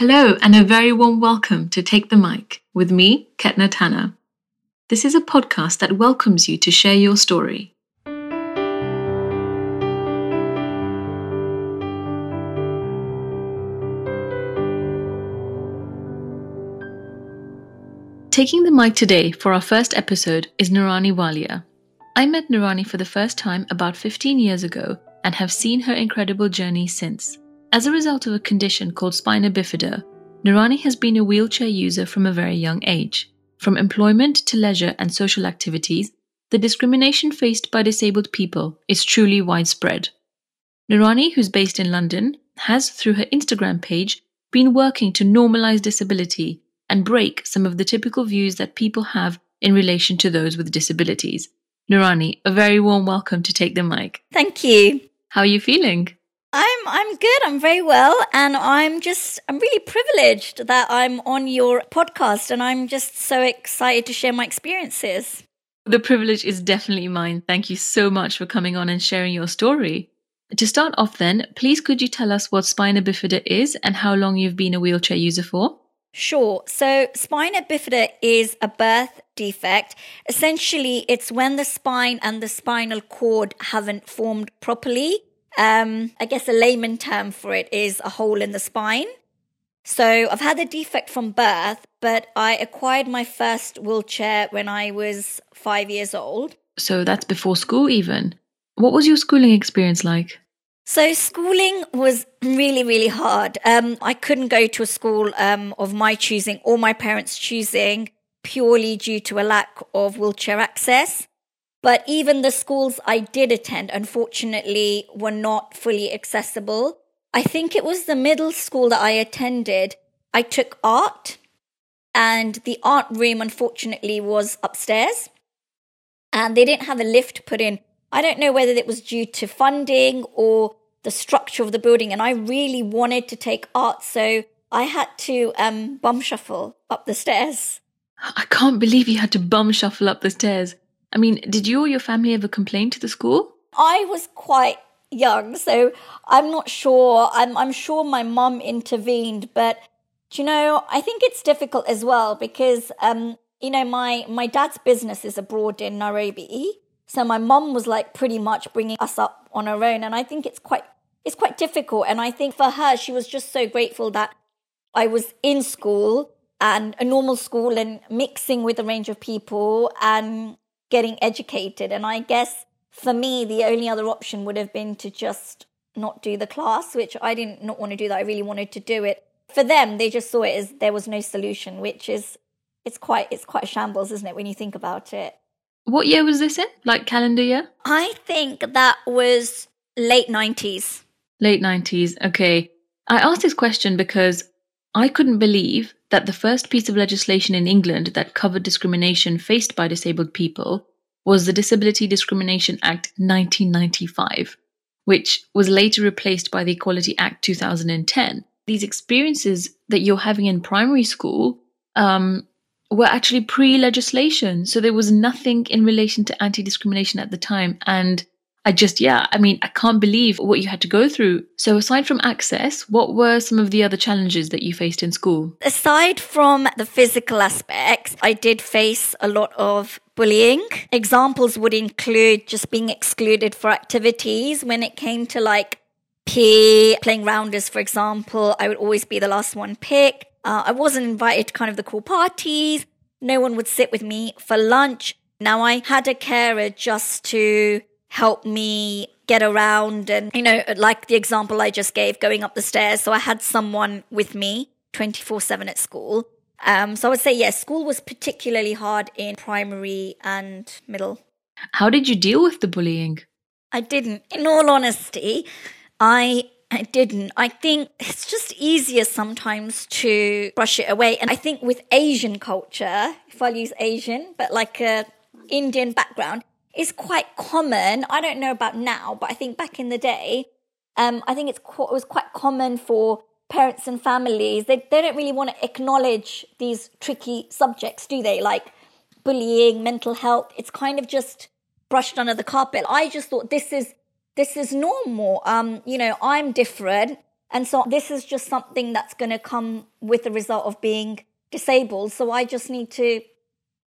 Hello, and a very warm welcome to Take the Mic with me, Ketna Tanna. This is a podcast that welcomes you to share your story. Taking the mic today for our first episode is Nirani Walia. I met Nirani for the first time about 15 years ago and have seen her incredible journey since. As a result of a condition called spina bifida, Nurani has been a wheelchair user from a very young age. From employment to leisure and social activities, the discrimination faced by disabled people is truly widespread. Nurani, who's based in London, has, through her Instagram page, been working to normalize disability and break some of the typical views that people have in relation to those with disabilities. Nurani, a very warm welcome to Take the Mic. Thank you. How are you feeling? I'm I'm good. I'm very well and I'm just I'm really privileged that I'm on your podcast and I'm just so excited to share my experiences. The privilege is definitely mine. Thank you so much for coming on and sharing your story. To start off then, please could you tell us what spina bifida is and how long you've been a wheelchair user for? Sure. So, spina bifida is a birth defect. Essentially, it's when the spine and the spinal cord haven't formed properly. Um, I guess a layman term for it is a hole in the spine. So, I've had the defect from birth, but I acquired my first wheelchair when I was five years old. So, that's before school, even. What was your schooling experience like? So schooling was really, really hard. Um, I couldn't go to a school um, of my choosing or my parents' choosing purely due to a lack of wheelchair access. But even the schools I did attend, unfortunately, were not fully accessible. I think it was the middle school that I attended. I took art, and the art room, unfortunately, was upstairs, and they didn't have a lift put in. I don't know whether it was due to funding or the structure of the building and I really wanted to take art. So I had to um, bum shuffle up the stairs. I can't believe you had to bum shuffle up the stairs. I mean, did you or your family ever complain to the school? I was quite young, so I'm not sure. I'm, I'm sure my mum intervened, but you know, I think it's difficult as well because, um, you know, my, my dad's business is abroad in Nairobi. So my mum was like pretty much bringing us up on her own. And I think it's quite, it's quite difficult. And I think for her, she was just so grateful that I was in school and a normal school and mixing with a range of people and getting educated. And I guess for me, the only other option would have been to just not do the class, which I didn't not want to do that. I really wanted to do it. For them, they just saw it as there was no solution, which is it's quite it's quite a shambles, isn't it, when you think about it? What year was this in? Like calendar year? I think that was late 90s. Late 90s. Okay. I asked this question because I couldn't believe that the first piece of legislation in England that covered discrimination faced by disabled people was the Disability Discrimination Act 1995, which was later replaced by the Equality Act 2010. These experiences that you're having in primary school um, were actually pre legislation. So there was nothing in relation to anti discrimination at the time. And I just, yeah, I mean, I can't believe what you had to go through. So, aside from access, what were some of the other challenges that you faced in school? Aside from the physical aspects, I did face a lot of bullying. Examples would include just being excluded for activities when it came to like PE, playing rounders, for example. I would always be the last one picked. Uh, I wasn't invited to kind of the cool parties. No one would sit with me for lunch. Now I had a carer just to help me get around and, you know, like the example I just gave, going up the stairs. So I had someone with me 24 7 at school. Um, so I would say, yes, school was particularly hard in primary and middle. How did you deal with the bullying? I didn't. In all honesty, I I didn't. I think it's just easier sometimes to brush it away. And I think with Asian culture, if I use Asian, but like a Indian background, is quite common. I don't know about now, but I think back in the day, um, I think it's it was quite common for parents and families. They they don't really want to acknowledge these tricky subjects, do they? Like bullying, mental health. It's kind of just brushed under the carpet. I just thought this is this is normal. Um, you know, I'm different. And so this is just something that's going to come with the result of being disabled. So I just need to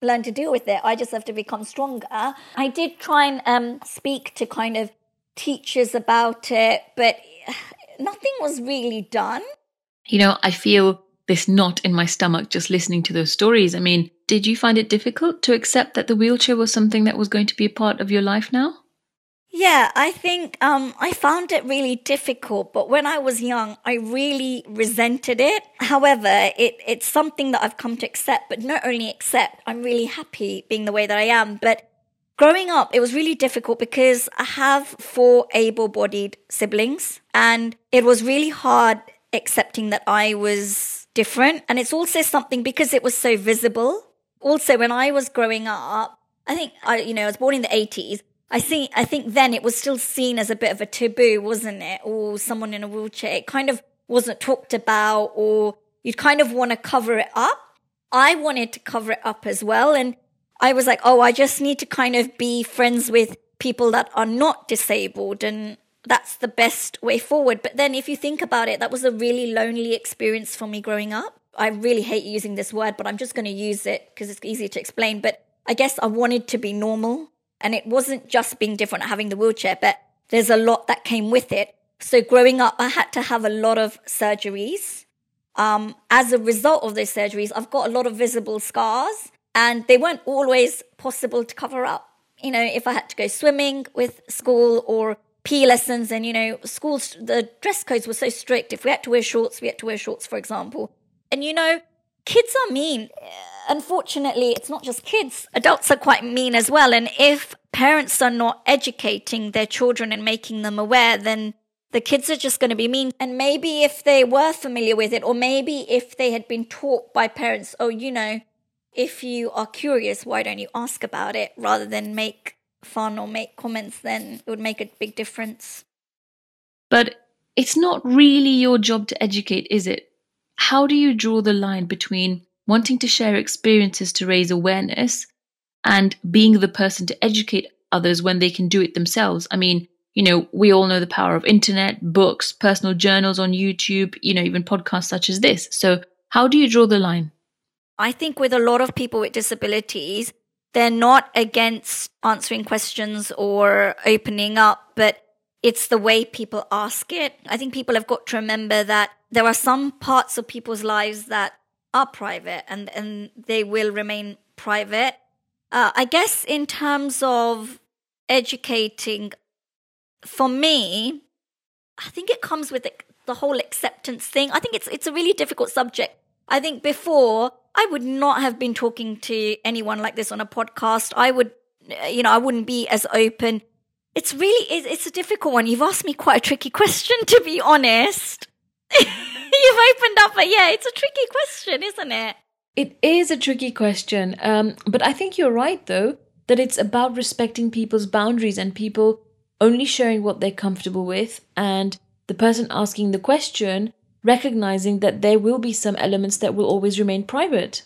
learn to deal with it. I just have to become stronger. I did try and um, speak to kind of teachers about it, but nothing was really done. You know, I feel this knot in my stomach just listening to those stories. I mean, did you find it difficult to accept that the wheelchair was something that was going to be a part of your life now? Yeah, I think um, I found it really difficult, but when I was young, I really resented it. However, it, it's something that I've come to accept, but not only accept, I'm really happy being the way that I am. But growing up, it was really difficult because I have four able bodied siblings, and it was really hard accepting that I was different. And it's also something because it was so visible. Also, when I was growing up, I think I, you know, I was born in the 80s. I think I think then it was still seen as a bit of a taboo, wasn't it? Or someone in a wheelchair. It kind of wasn't talked about, or you'd kind of want to cover it up. I wanted to cover it up as well, and I was like, oh, I just need to kind of be friends with people that are not disabled, and that's the best way forward. But then, if you think about it, that was a really lonely experience for me growing up. I really hate using this word, but I'm just going to use it because it's easier to explain. But I guess I wanted to be normal. And it wasn't just being different, having the wheelchair, but there's a lot that came with it. So growing up, I had to have a lot of surgeries. Um, as a result of those surgeries, I've got a lot of visible scars and they weren't always possible to cover up. You know, if I had to go swimming with school or PE lessons and, you know, schools, the dress codes were so strict. If we had to wear shorts, we had to wear shorts, for example. And, you know, kids are mean unfortunately, it's not just kids, adults are quite mean as well. And if parents are not educating their children and making them aware, then the kids are just going to be mean. And maybe if they were familiar with it, or maybe if they had been taught by parents, oh, you know, if you are curious, why don't you ask about it rather than make fun or make comments, then it would make a big difference. But it's not really your job to educate, is it? How do you draw the line between wanting to share experiences to raise awareness and being the person to educate others when they can do it themselves. I mean, you know, we all know the power of internet, books, personal journals on YouTube, you know, even podcasts such as this. So, how do you draw the line? I think with a lot of people with disabilities, they're not against answering questions or opening up, but it's the way people ask it. I think people have got to remember that there are some parts of people's lives that are private and, and they will remain private. Uh, I guess in terms of educating, for me, I think it comes with the, the whole acceptance thing. I think it's it's a really difficult subject. I think before I would not have been talking to anyone like this on a podcast. I would, you know, I wouldn't be as open. It's really it's a difficult one. You've asked me quite a tricky question, to be honest. You've opened up, but yeah, it's a tricky question, isn't it? It is a tricky question. Um, but I think you're right, though, that it's about respecting people's boundaries and people only sharing what they're comfortable with, and the person asking the question recognizing that there will be some elements that will always remain private.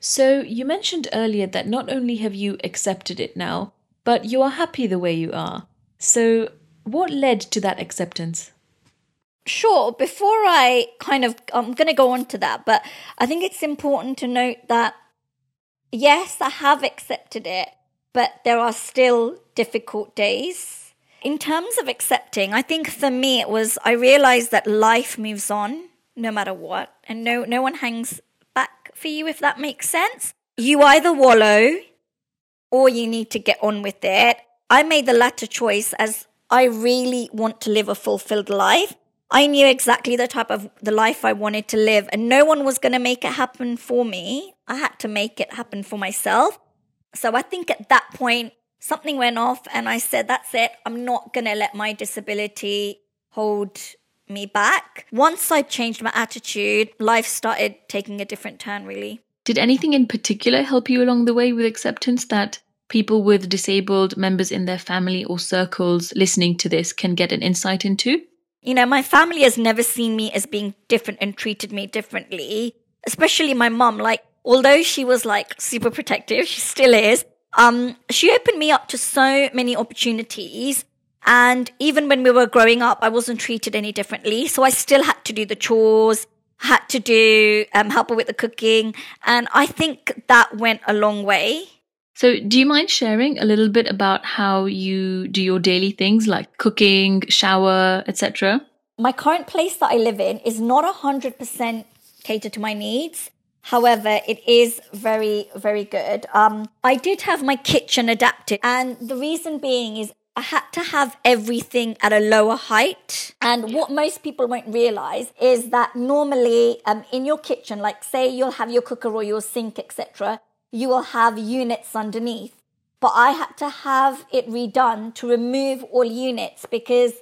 So, you mentioned earlier that not only have you accepted it now, but you are happy the way you are. So, what led to that acceptance? Sure, before I kind of, I'm going to go on to that, but I think it's important to note that yes, I have accepted it, but there are still difficult days. In terms of accepting, I think for me it was, I realized that life moves on no matter what, and no, no one hangs back for you, if that makes sense. You either wallow or you need to get on with it. I made the latter choice as I really want to live a fulfilled life. I knew exactly the type of the life I wanted to live and no one was going to make it happen for me. I had to make it happen for myself. So I think at that point, something went off and I said, that's it. I'm not going to let my disability hold me back. Once I changed my attitude, life started taking a different turn, really. Did anything in particular help you along the way with acceptance that people with disabled members in their family or circles listening to this can get an insight into? You know, my family has never seen me as being different and treated me differently, especially my mom. Like, although she was like super protective, she still is. Um, she opened me up to so many opportunities. And even when we were growing up, I wasn't treated any differently. So I still had to do the chores, had to do, um, help her with the cooking. And I think that went a long way. So, do you mind sharing a little bit about how you do your daily things like cooking, shower, etc.? My current place that I live in is not 100% catered to my needs. However, it is very, very good. Um, I did have my kitchen adapted, and the reason being is I had to have everything at a lower height. And what most people won't realize is that normally um, in your kitchen, like say you'll have your cooker or your sink, etc., you will have units underneath. But I had to have it redone to remove all units because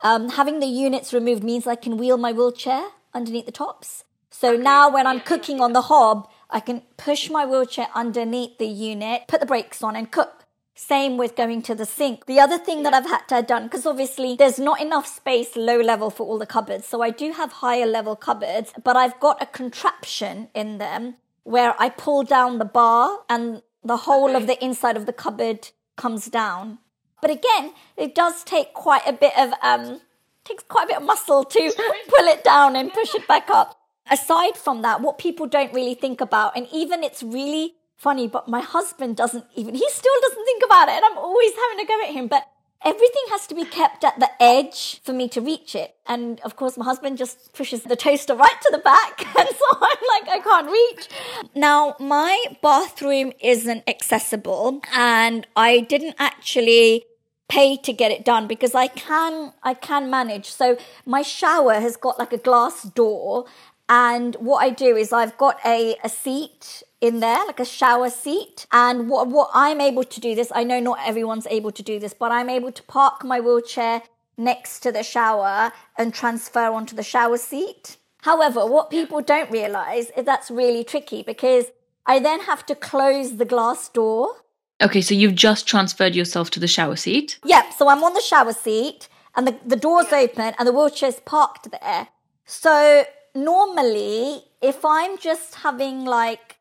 um, having the units removed means I can wheel my wheelchair underneath the tops. So now when I'm cooking on the hob, I can push my wheelchair underneath the unit, put the brakes on and cook. Same with going to the sink. The other thing that I've had to have done, because obviously there's not enough space low level for all the cupboards. So I do have higher level cupboards, but I've got a contraption in them where I pull down the bar and the whole of the inside of the cupboard comes down. But again, it does take quite a bit of, um, takes quite a bit of muscle to pull it down and push it back up. Aside from that, what people don't really think about, and even it's really funny, but my husband doesn't even, he still doesn't think about it, and I'm always having to go at him, but everything has to be kept at the edge for me to reach it. And of course, my husband just pushes the toaster right to the back. And so I'm like, I can't reach. Now, my bathroom isn't accessible and I didn't actually pay to get it done because I can, I can manage. So my shower has got like a glass door and what I do is I've got a, a seat in there, like a shower seat. And what, what I'm able to do this, I know not everyone's able to do this, but I'm able to park my wheelchair next to the shower and transfer onto the shower seat. However, what people don't realize is that's really tricky because I then have to close the glass door. Okay, so you've just transferred yourself to the shower seat? Yep, so I'm on the shower seat and the, the door's open and the wheelchair's parked there. So normally, if I'm just having like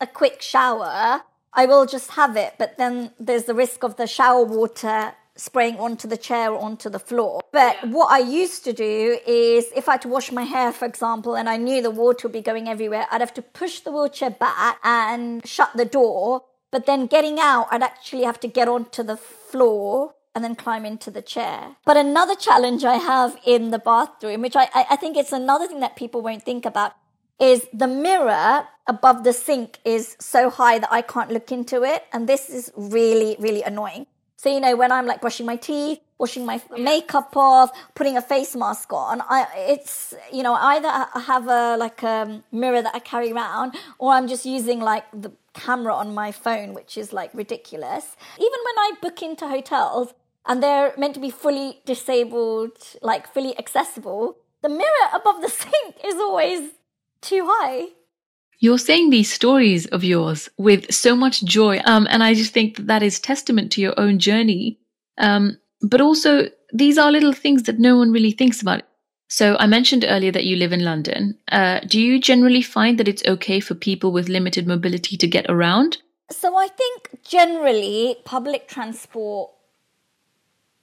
a quick shower, I will just have it, but then there's the risk of the shower water spraying onto the chair or onto the floor. But yeah. what I used to do is if I had to wash my hair, for example, and I knew the water would be going everywhere, I'd have to push the wheelchair back and shut the door. But then getting out, I'd actually have to get onto the floor and then climb into the chair. But another challenge I have in the bathroom, which I, I think it's another thing that people won't think about, is the mirror above the sink is so high that I can't look into it. And this is really, really annoying. So, you know, when I'm like brushing my teeth, washing my makeup off, putting a face mask on, I, it's, you know, either I have a, like a mirror that I carry around or I'm just using like the camera on my phone, which is like ridiculous. Even when I book into hotels, and they're meant to be fully disabled, like fully accessible, the mirror above the sink is always too high. You're saying these stories of yours with so much joy, um, and I just think that that is testament to your own journey. Um, but also, these are little things that no one really thinks about. So, I mentioned earlier that you live in London. Uh, do you generally find that it's okay for people with limited mobility to get around? So, I think generally public transport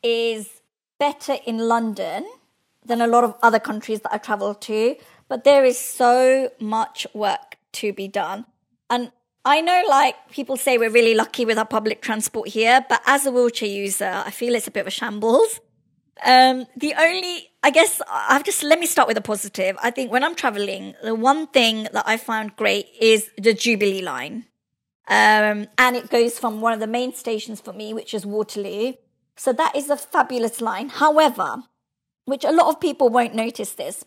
is better in London than a lot of other countries that I travel to, but there is so much work to be done. And I know, like, people say we're really lucky with our public transport here, but as a wheelchair user, I feel it's a bit of a shambles. Um, the only, I guess, I've just, let me start with a positive. I think when I'm traveling, the one thing that I found great is the Jubilee line. Um, and it goes from one of the main stations for me, which is Waterloo, so that is a fabulous line. However, which a lot of people won't notice this.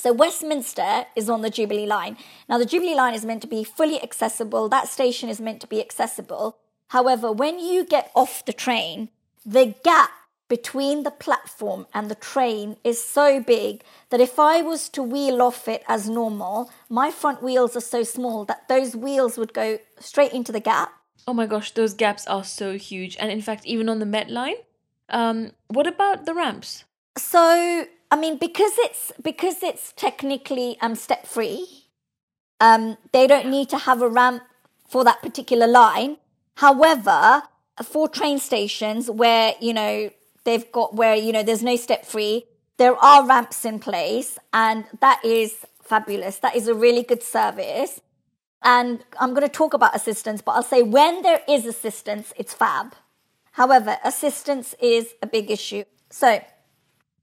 So Westminster is on the Jubilee line. Now the Jubilee line is meant to be fully accessible. That station is meant to be accessible. However, when you get off the train, the gap between the platform and the train is so big that if I was to wheel off it as normal, my front wheels are so small that those wheels would go straight into the gap Oh my gosh, those gaps are so huge. And in fact, even on the Met line. Um, what about the ramps? So, I mean, because it's because it's technically um step free, um, they don't need to have a ramp for that particular line. However, for train stations where, you know, they've got where, you know, there's no step free. There are ramps in place and that is fabulous. That is a really good service. And I'm going to talk about assistance, but I'll say when there is assistance, it's fab. However, assistance is a big issue. So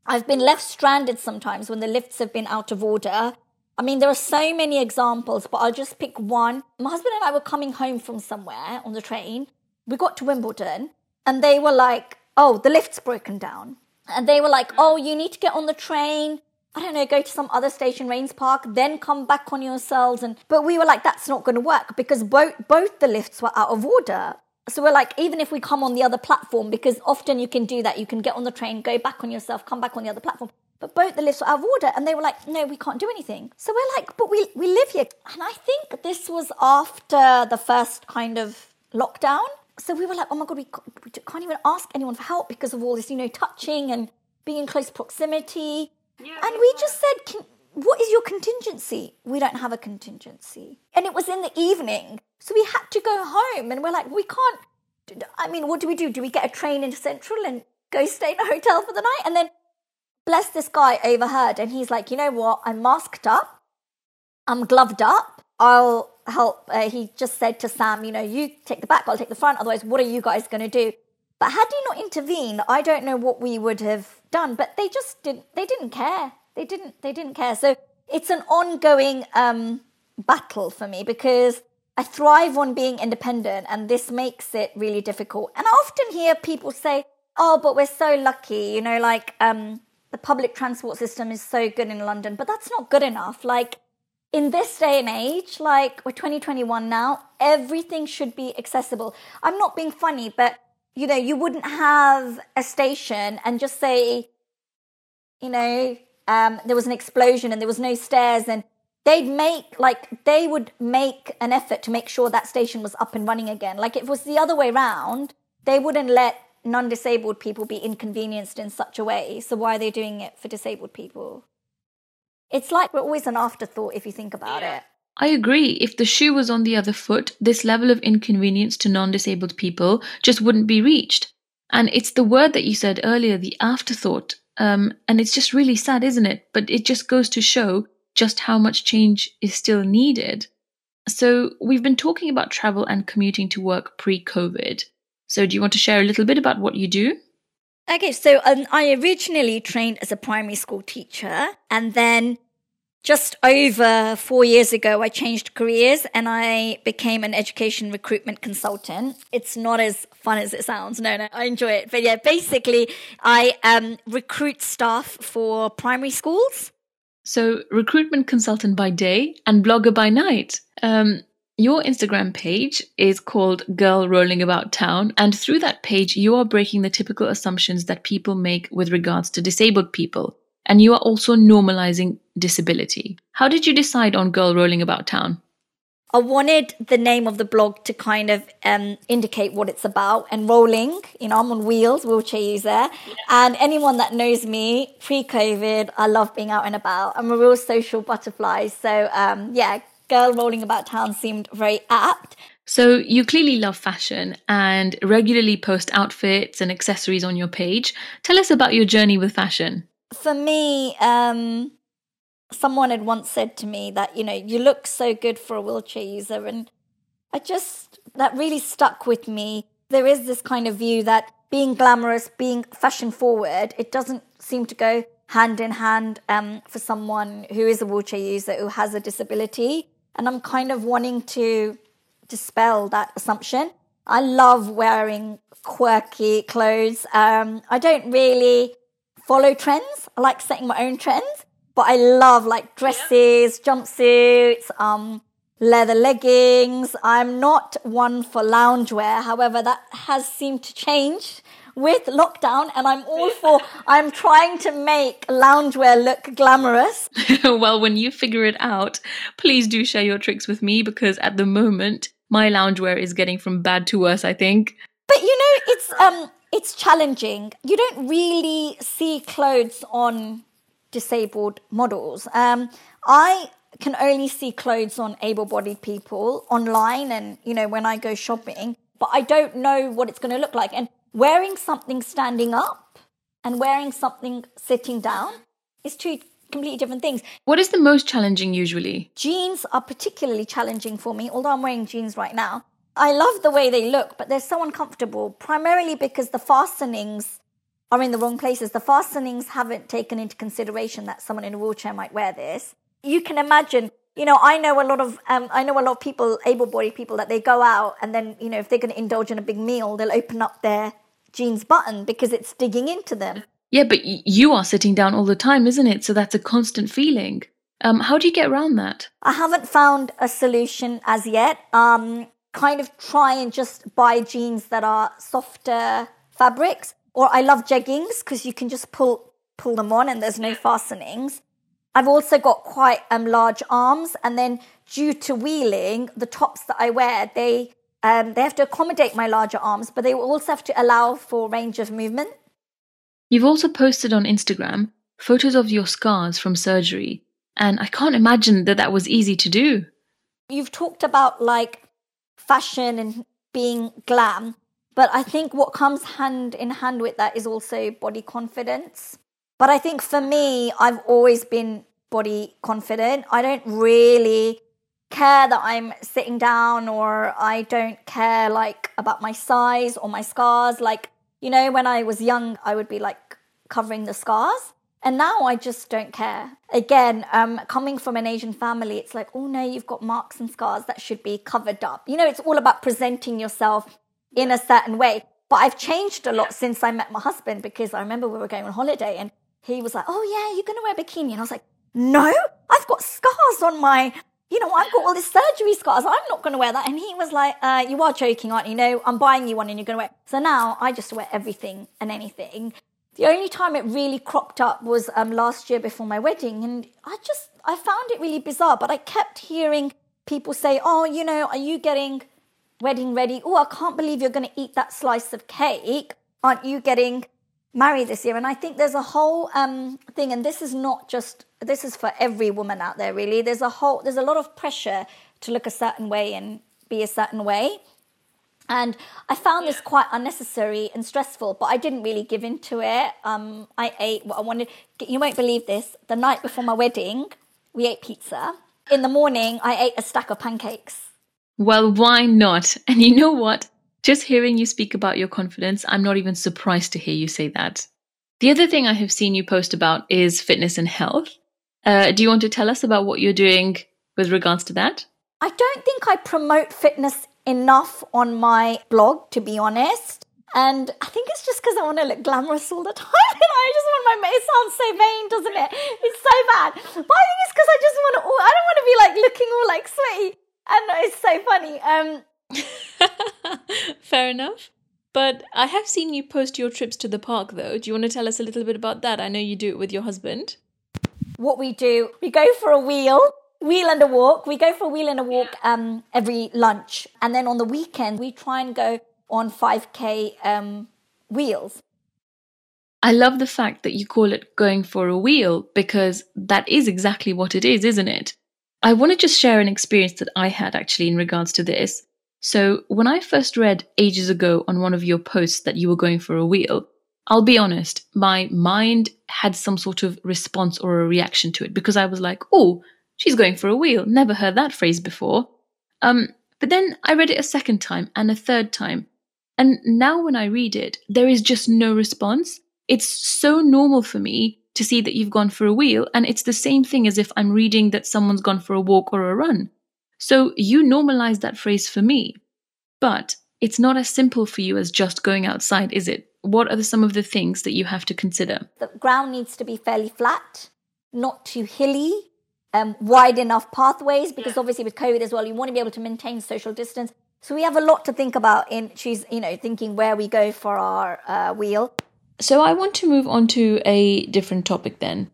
I've been left stranded sometimes when the lifts have been out of order. I mean, there are so many examples, but I'll just pick one. My husband and I were coming home from somewhere on the train. We got to Wimbledon and they were like, oh, the lift's broken down. And they were like, oh, you need to get on the train. I don't know, go to some other station, Raynes Park, then come back on yourselves. And but we were like, that's not going to work because both both the lifts were out of order. So we're like, even if we come on the other platform, because often you can do that, you can get on the train, go back on yourself, come back on the other platform. But both the lifts were out of order, and they were like, no, we can't do anything. So we're like, but we we live here, and I think this was after the first kind of lockdown. So we were like, oh my god, we can't even ask anyone for help because of all this, you know, touching and being in close proximity. Yeah, and we just said, can, what is your contingency? We don't have a contingency. And it was in the evening. So we had to go home and we're like, we can't. I mean, what do we do? Do we get a train into Central and go stay in a hotel for the night? And then, bless this guy overheard and he's like, you know what? I'm masked up. I'm gloved up. I'll help. Uh, he just said to Sam, you know, you take the back, I'll take the front. Otherwise, what are you guys going to do? But had he not intervened, I don't know what we would have done. But they just didn't. They didn't care. They didn't. They didn't care. So it's an ongoing um, battle for me because I thrive on being independent, and this makes it really difficult. And I often hear people say, "Oh, but we're so lucky," you know, like um, the public transport system is so good in London. But that's not good enough. Like in this day and age, like we're 2021 now, everything should be accessible. I'm not being funny, but you know, you wouldn't have a station and just say, you know, um, there was an explosion and there was no stairs and they'd make like they would make an effort to make sure that station was up and running again like if it was the other way around they wouldn't let non-disabled people be inconvenienced in such a way so why are they doing it for disabled people it's like we're always an afterthought if you think about yeah. it I agree. If the shoe was on the other foot, this level of inconvenience to non disabled people just wouldn't be reached. And it's the word that you said earlier, the afterthought. Um, and it's just really sad, isn't it? But it just goes to show just how much change is still needed. So, we've been talking about travel and commuting to work pre COVID. So, do you want to share a little bit about what you do? Okay, so um, I originally trained as a primary school teacher, and then just over four years ago, I changed careers and I became an education recruitment consultant. It's not as fun as it sounds. No, no, I enjoy it. But yeah, basically, I um, recruit staff for primary schools. So, recruitment consultant by day and blogger by night. Um, your Instagram page is called Girl Rolling About Town, and through that page, you are breaking the typical assumptions that people make with regards to disabled people and you are also normalizing disability. How did you decide on Girl Rolling About Town? I wanted the name of the blog to kind of um, indicate what it's about. And rolling, you know, I'm on wheels, wheelchair user. Yeah. And anyone that knows me pre COVID, I love being out and about. I'm a real social butterfly. So, um, yeah, Girl Rolling About Town seemed very apt. So, you clearly love fashion and regularly post outfits and accessories on your page. Tell us about your journey with fashion for me, um, someone had once said to me that, you know, you look so good for a wheelchair user. And I just, that really stuck with me. There is this kind of view that being glamorous, being fashion forward, it doesn't seem to go hand in hand um, for someone who is a wheelchair user who has a disability. And I'm kind of wanting to dispel that assumption. I love wearing quirky clothes. Um, I don't really follow trends. I like setting my own trends, but I love like dresses, jumpsuits, um, leather leggings. I'm not one for loungewear. However, that has seemed to change with lockdown and I'm all for I'm trying to make loungewear look glamorous. well, when you figure it out, please do share your tricks with me because at the moment my loungewear is getting from bad to worse, I think. But you know, it's um it's challenging. You don't really see clothes on disabled models. Um, I can only see clothes on able-bodied people online, and you know when I go shopping. but I don't know what it's going to look like. And wearing something standing up and wearing something sitting down is two completely different things. What is the most challenging usually? Jeans are particularly challenging for me, although I'm wearing jeans right now. I love the way they look, but they're so uncomfortable, primarily because the fastenings are in the wrong places. The fastenings haven't taken into consideration that someone in a wheelchair might wear this. You can imagine, you know, I know a lot of, um, I know a lot of people, able-bodied people, that they go out and then, you know, if they're going to indulge in a big meal, they'll open up their jeans button because it's digging into them. Yeah, but you are sitting down all the time, isn't it? So that's a constant feeling. Um, how do you get around that? I haven't found a solution as yet. Um, kind of try and just buy jeans that are softer fabrics. Or I love jeggings because you can just pull pull them on and there's no fastenings. I've also got quite um, large arms, and then due to wheeling, the tops that I wear they um, they have to accommodate my larger arms, but they also have to allow for range of movement. You've also posted on Instagram photos of your scars from surgery, and I can't imagine that that was easy to do. You've talked about like fashion and being glam, but I think what comes hand in hand with that is also body confidence. But I think for me, I've always been body confident. I don't really care that I'm sitting down or I don't care like about my size or my scars. Like you know, when I was young, I would be like covering the scars. And now I just don't care. Again, um, coming from an Asian family, it's like, oh no, you've got marks and scars that should be covered up. You know, it's all about presenting yourself in a certain way. But I've changed a lot since I met my husband because I remember we were going on holiday and he was like, oh yeah, you're going to wear a bikini. And I was like, no, I've got scars on my you know, I've got all these surgery scars. I'm not going to wear that. And he was like, uh, you are joking, aren't you? No, I'm buying you one and you're going to wear it. So now I just wear everything and anything. The only time it really cropped up was um, last year before my wedding. And I just, I found it really bizarre. But I kept hearing people say, oh, you know, are you getting wedding ready? Oh, I can't believe you're going to eat that slice of cake. Aren't you getting married this year. And I think there's a whole um, thing, and this is not just this is for every woman out there. Really, there's a whole there's a lot of pressure to look a certain way and be a certain way. And I found this quite unnecessary and stressful, but I didn't really give into it. Um, I ate what I wanted. You won't believe this. The night before my wedding, we ate pizza. In the morning, I ate a stack of pancakes. Well, why not? And you know what? Just hearing you speak about your confidence, I'm not even surprised to hear you say that. The other thing I have seen you post about is fitness and health. Uh, do you want to tell us about what you're doing with regards to that? I don't think I promote fitness enough on my blog, to be honest. And I think it's just because I want to look glamorous all the time. and I just want my, it sounds so vain, doesn't it? It's so bad. But I think it's because I just want to, I don't want to be like looking all like sweaty. And it's so funny. Um, Fair enough. But I have seen you post your trips to the park, though. Do you want to tell us a little bit about that? I know you do it with your husband. What we do, we go for a wheel, wheel and a walk. We go for a wheel and a walk um, every lunch. And then on the weekend, we try and go on 5K um, wheels. I love the fact that you call it going for a wheel because that is exactly what it is, isn't it? I want to just share an experience that I had actually in regards to this. So, when I first read ages ago on one of your posts that you were going for a wheel, I'll be honest, my mind had some sort of response or a reaction to it because I was like, oh, she's going for a wheel. Never heard that phrase before. Um, but then I read it a second time and a third time. And now when I read it, there is just no response. It's so normal for me to see that you've gone for a wheel. And it's the same thing as if I'm reading that someone's gone for a walk or a run. So you normalize that phrase for me. But it's not as simple for you as just going outside, is it? What are some of the things that you have to consider? The ground needs to be fairly flat, not too hilly, um, wide enough pathways, because obviously with COVID as well, you want to be able to maintain social distance. So we have a lot to think about in she's you know, thinking where we go for our uh, wheel. So I want to move on to a different topic then.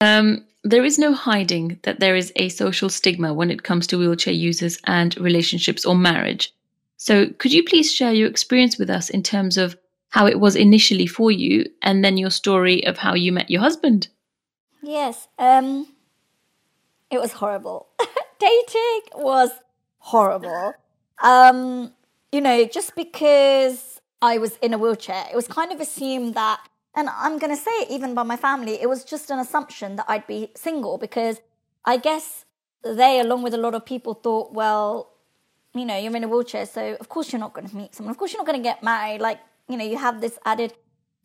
Um, there is no hiding that there is a social stigma when it comes to wheelchair users and relationships or marriage. So, could you please share your experience with us in terms of how it was initially for you and then your story of how you met your husband? Yes, um, it was horrible. Dating was horrible. Um, you know, just because I was in a wheelchair, it was kind of assumed that, and I'm going to say it even by my family, it was just an assumption that I'd be single because I guess they, along with a lot of people, thought, well, you know, you're in a wheelchair, so of course you're not going to meet someone. Of course you're not going to get married. Like, you know, you have this added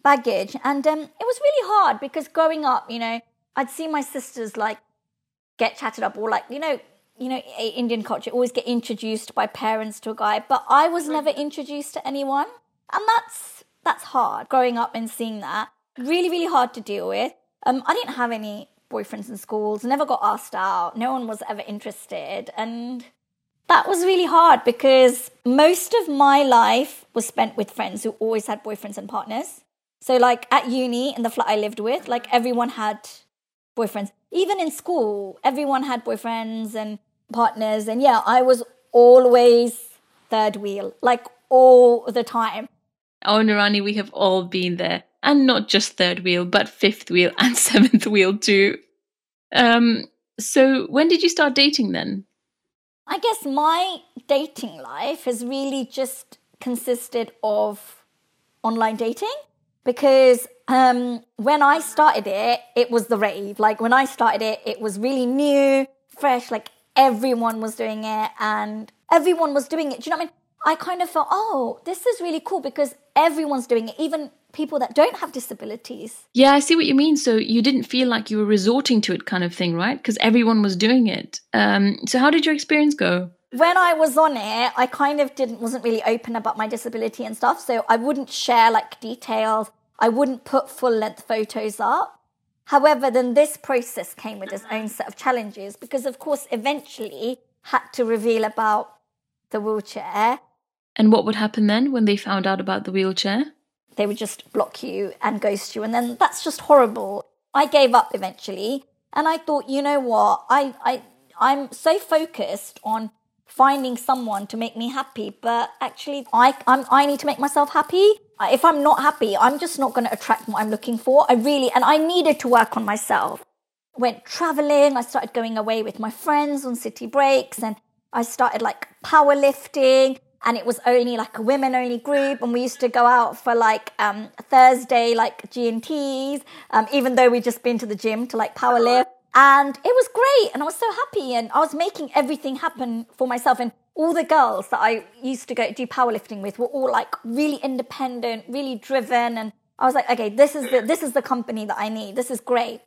baggage. And um, it was really hard because growing up, you know, I'd see my sisters like get chatted up or like, you know, you know, Indian culture always get introduced by parents to a guy, but I was never introduced to anyone. And that's that's hard growing up and seeing that. Really, really hard to deal with. Um, I didn't have any boyfriends in schools, never got asked out, no one was ever interested. And that was really hard because most of my life was spent with friends who always had boyfriends and partners. So, like at uni in the flat I lived with, like everyone had boyfriends. Even in school, everyone had boyfriends and partners. And yeah, I was always third wheel, like all the time. Oh, Noorani, we have all been there. And not just third wheel, but fifth wheel and seventh wheel too. Um, so when did you start dating then? I guess my dating life has really just consisted of online dating because um, when I started it, it was the rave. Like when I started it, it was really new, fresh. Like everyone was doing it and everyone was doing it. Do you know what I mean? I kind of thought, oh, this is really cool because everyone's doing it, even people that don't have disabilities. Yeah, I see what you mean. So you didn't feel like you were resorting to it, kind of thing, right? Because everyone was doing it. Um, so how did your experience go? When I was on it, I kind of didn't wasn't really open about my disability and stuff, so I wouldn't share like details. I wouldn't put full length photos up. However, then this process came with its own mm-hmm. set of challenges because, of course, eventually had to reveal about the wheelchair. And what would happen then when they found out about the wheelchair? They would just block you and ghost you, and then that's just horrible. I gave up eventually, and I thought, you know what? I, I, I'm so focused on finding someone to make me happy, but actually, I, I'm, I need to make myself happy if I'm not happy, I'm just not going to attract what I'm looking for. I really, and I needed to work on myself. Went traveling. I started going away with my friends on city breaks and I started like powerlifting and it was only like a women only group and we used to go out for like um, Thursday like G&Ts um, even though we'd just been to the gym to like powerlift and it was great and I was so happy and I was making everything happen for myself and all the girls that I used to go do powerlifting with were all like really independent, really driven, and I was like, okay, this is the this is the company that I need. This is great.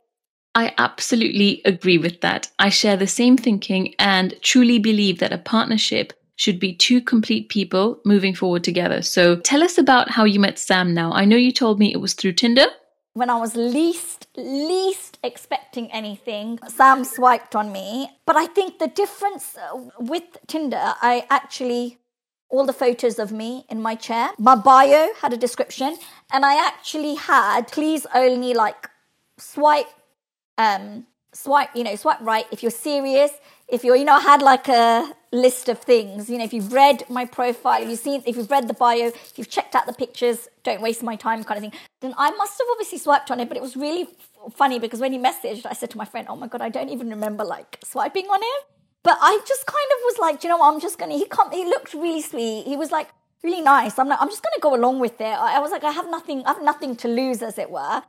I absolutely agree with that. I share the same thinking and truly believe that a partnership should be two complete people moving forward together. So tell us about how you met Sam now. I know you told me it was through Tinder when I was least, least expecting anything, Sam swiped on me. But I think the difference uh, with Tinder, I actually, all the photos of me in my chair, my bio had a description, and I actually had, please only like swipe, um, swipe, you know, swipe right if you're serious. If you're, you know, I had like a list of things. You know, if you've read my profile, if you've seen, if you've read the bio, if you've checked out the pictures, don't waste my time, kind of thing. Then I must have obviously swiped on it, but it was really f- funny because when he messaged, I said to my friend, "Oh my god, I don't even remember like swiping on him." But I just kind of was like, you know what? I'm just gonna. He come. He looked really sweet. He was like really nice. I'm like, I'm just gonna go along with it. I, I was like, I have nothing. I have nothing to lose, as it were.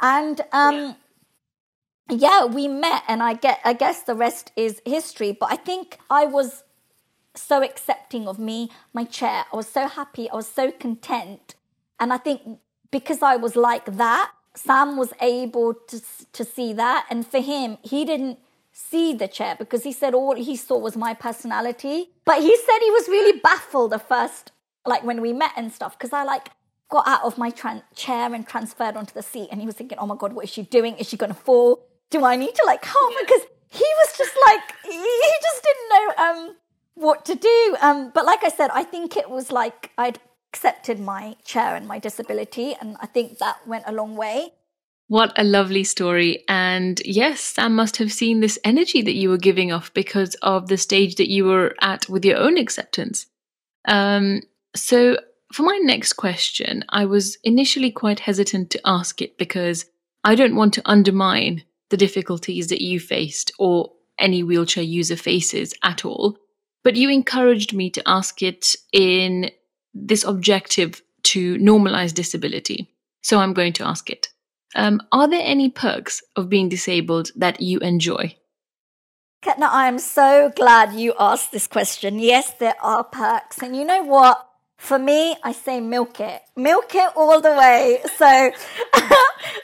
And um, yeah yeah, we met and I get I guess the rest is history. But I think I was so accepting of me, my chair. I was so happy. I was so content. And I think because I was like that, Sam was able to, to see that. And for him, he didn't see the chair because he said all he saw was my personality. But he said he was really baffled at first, like when we met and stuff, because I like got out of my tran- chair and transferred onto the seat. And he was thinking, oh my God, what is she doing? Is she going to fall? Do I need to like help? Because he was just like, he just didn't know um, what to do. Um, but like I said, I think it was like I'd accepted my chair and my disability, and I think that went a long way. What a lovely story. And yes, Sam must have seen this energy that you were giving off because of the stage that you were at with your own acceptance. Um, so, for my next question, I was initially quite hesitant to ask it because I don't want to undermine the difficulties that you faced or any wheelchair user faces at all. But you encouraged me to ask it in this objective to normalize disability. So I'm going to ask it. Um, are there any perks of being disabled that you enjoy? Ketna, I am so glad you asked this question. Yes, there are perks. And you know what? For me, I say milk it. Milk it all the way. So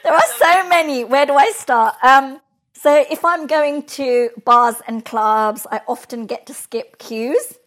there are so many. Where do I start? Um, so if I'm going to bars and clubs, I often get to skip queues,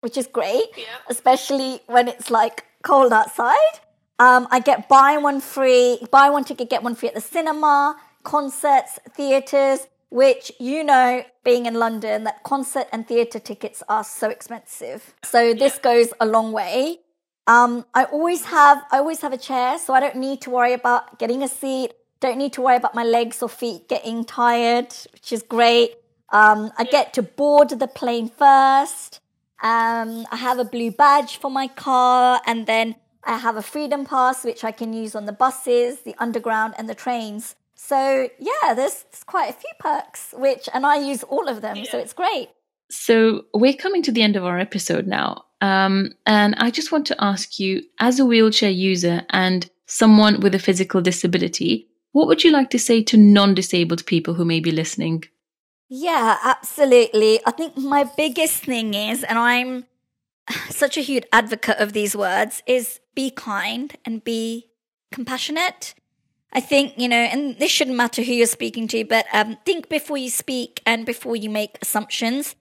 which is great, yeah. especially when it's like cold outside. Um, I get buy one free, buy one ticket, get one free at the cinema, concerts, theatres, which you know, being in London, that concert and theatre tickets are so expensive. So this yeah. goes a long way. Um, I always have, I always have a chair, so I don't need to worry about getting a seat. Don't need to worry about my legs or feet getting tired, which is great. Um, I get to board the plane first. Um, I have a blue badge for my car, and then I have a freedom pass, which I can use on the buses, the underground, and the trains. So yeah, there's, there's quite a few perks, which, and I use all of them, yeah. so it's great. So we're coming to the end of our episode now. Um, and I just want to ask you, as a wheelchair user and someone with a physical disability, what would you like to say to non disabled people who may be listening? Yeah, absolutely. I think my biggest thing is, and I'm such a huge advocate of these words, is be kind and be compassionate. I think, you know, and this shouldn't matter who you're speaking to, but um, think before you speak and before you make assumptions.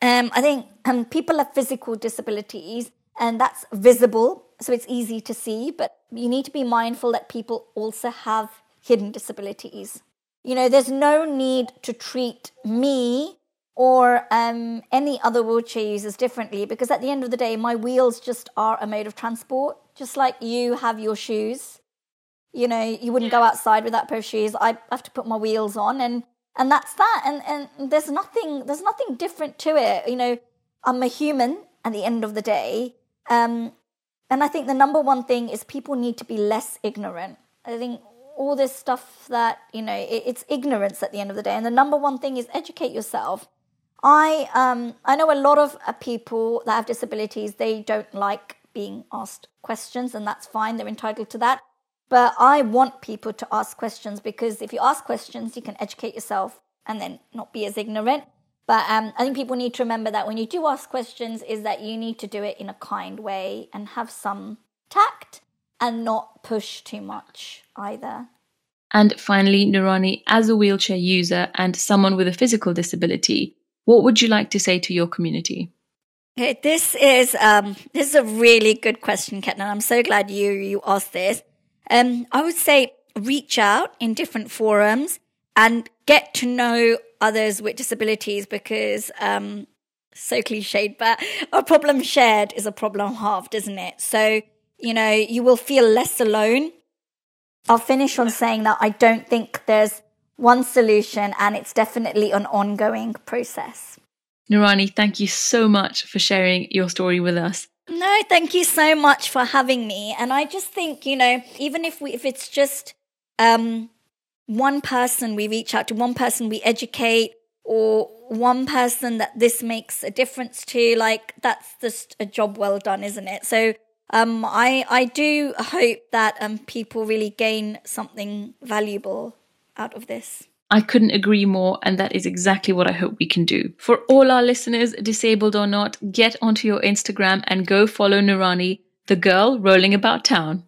Um, I think um, people have physical disabilities and that's visible, so it's easy to see, but you need to be mindful that people also have hidden disabilities. You know, there's no need to treat me or um, any other wheelchair users differently because at the end of the day, my wheels just are a mode of transport, just like you have your shoes. You know, you wouldn't go outside without that pair of shoes. I have to put my wheels on, and and that's that. And and there's nothing there's nothing different to it. You know, I'm a human at the end of the day. Um, and I think the number one thing is people need to be less ignorant. I think all this stuff that you know it, it's ignorance at the end of the day. And the number one thing is educate yourself I um, I know a lot of uh, people that have disabilities. They don't like being asked questions, and that's fine. They're entitled to that. But I want people to ask questions because if you ask questions, you can educate yourself and then not be as ignorant. But um, I think people need to remember that when you do ask questions, is that you need to do it in a kind way and have some tact and not push too much either. And finally, Nurani, as a wheelchair user and someone with a physical disability, what would you like to say to your community? Okay, this is um, this is a really good question, Ketna. I'm so glad you you asked this. Um, I would say reach out in different forums and get to know others with disabilities because um, so cliched, but a problem shared is a problem halved, isn't it? So you know you will feel less alone. I'll finish on saying that I don't think there's one solution, and it's definitely an ongoing process. Nirani, thank you so much for sharing your story with us. No, thank you so much for having me. And I just think, you know, even if we if it's just um one person we reach out to, one person we educate, or one person that this makes a difference to, like that's just a job well done, isn't it? So um I I do hope that um people really gain something valuable out of this. I couldn't agree more, and that is exactly what I hope we can do. For all our listeners, disabled or not, get onto your Instagram and go follow Nurani, the girl rolling about town.